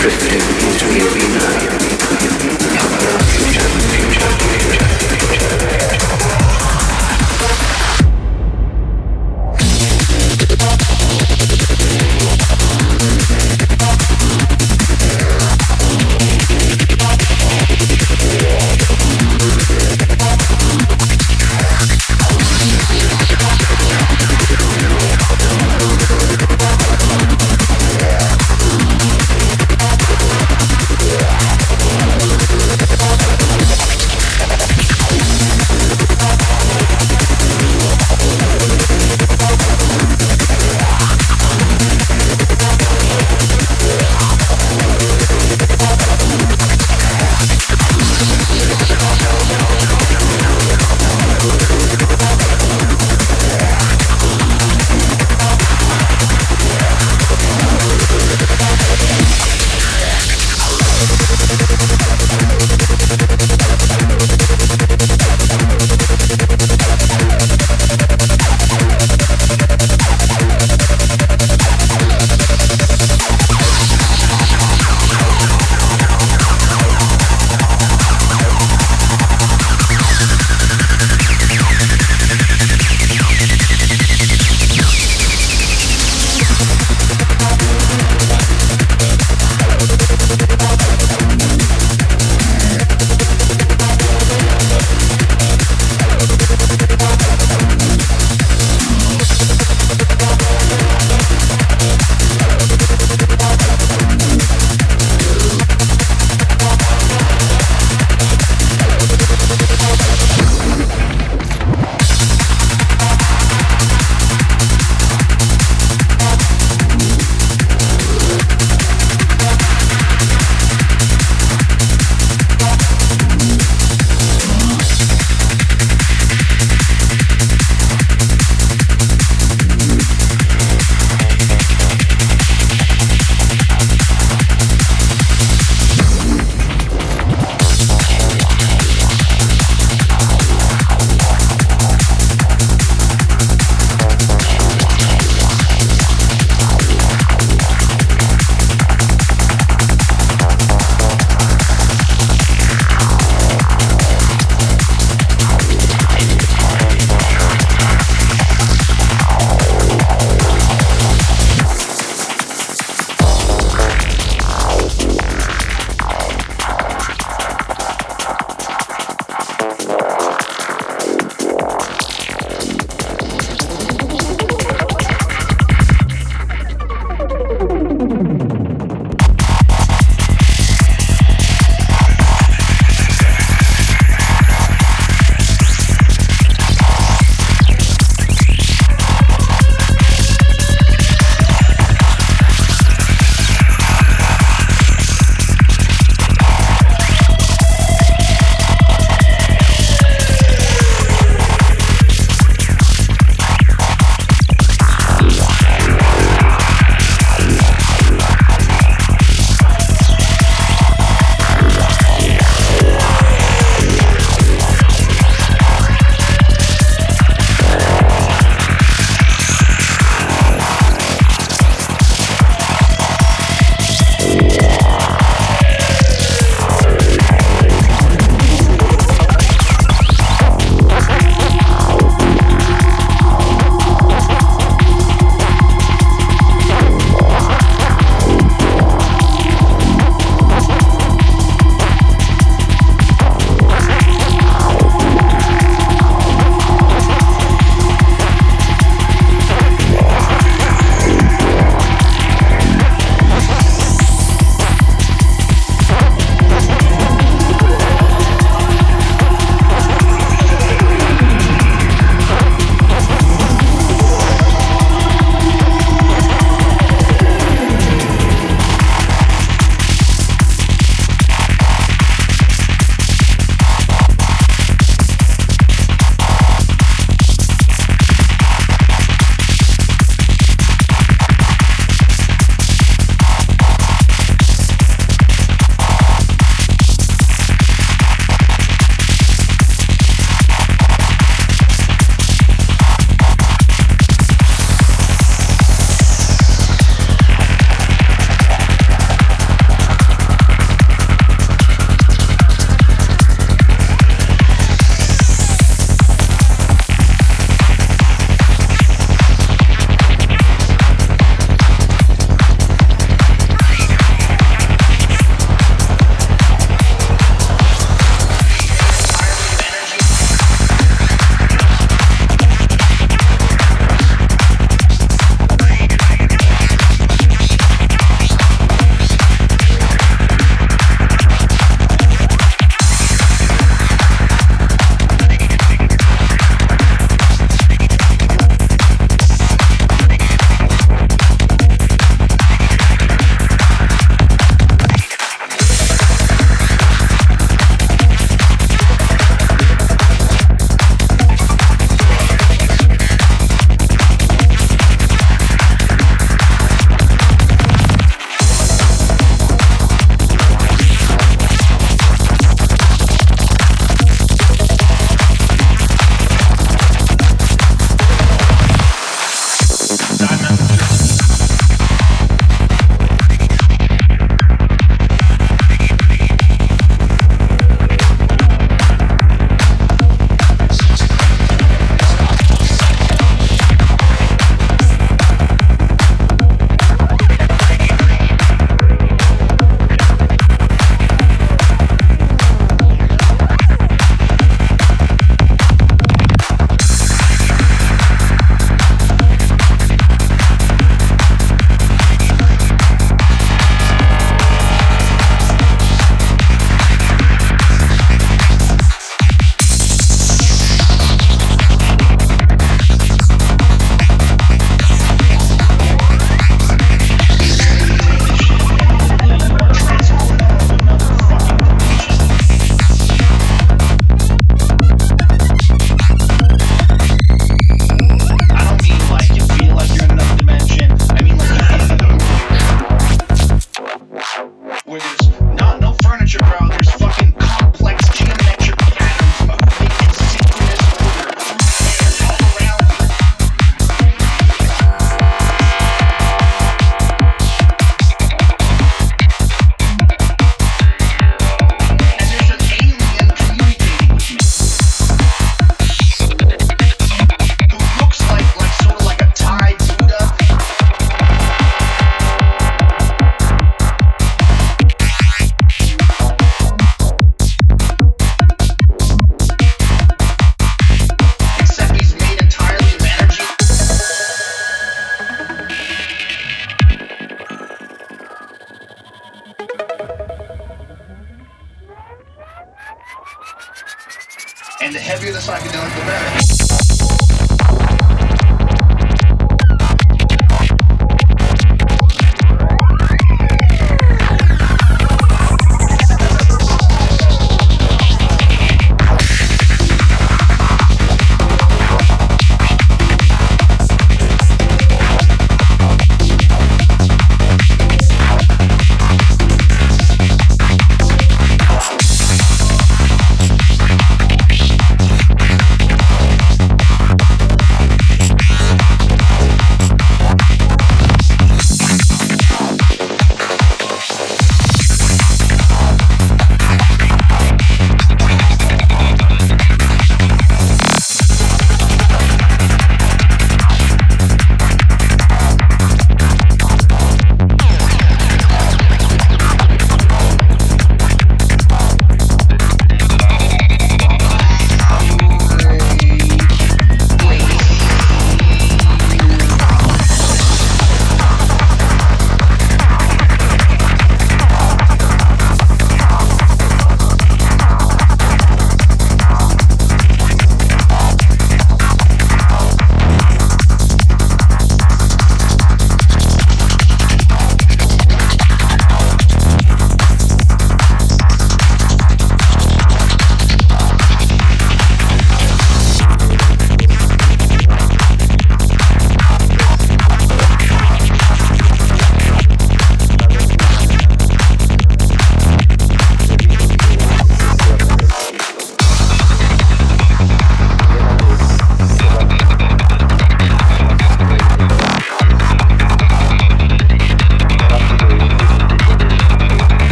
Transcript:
drifting into the arena.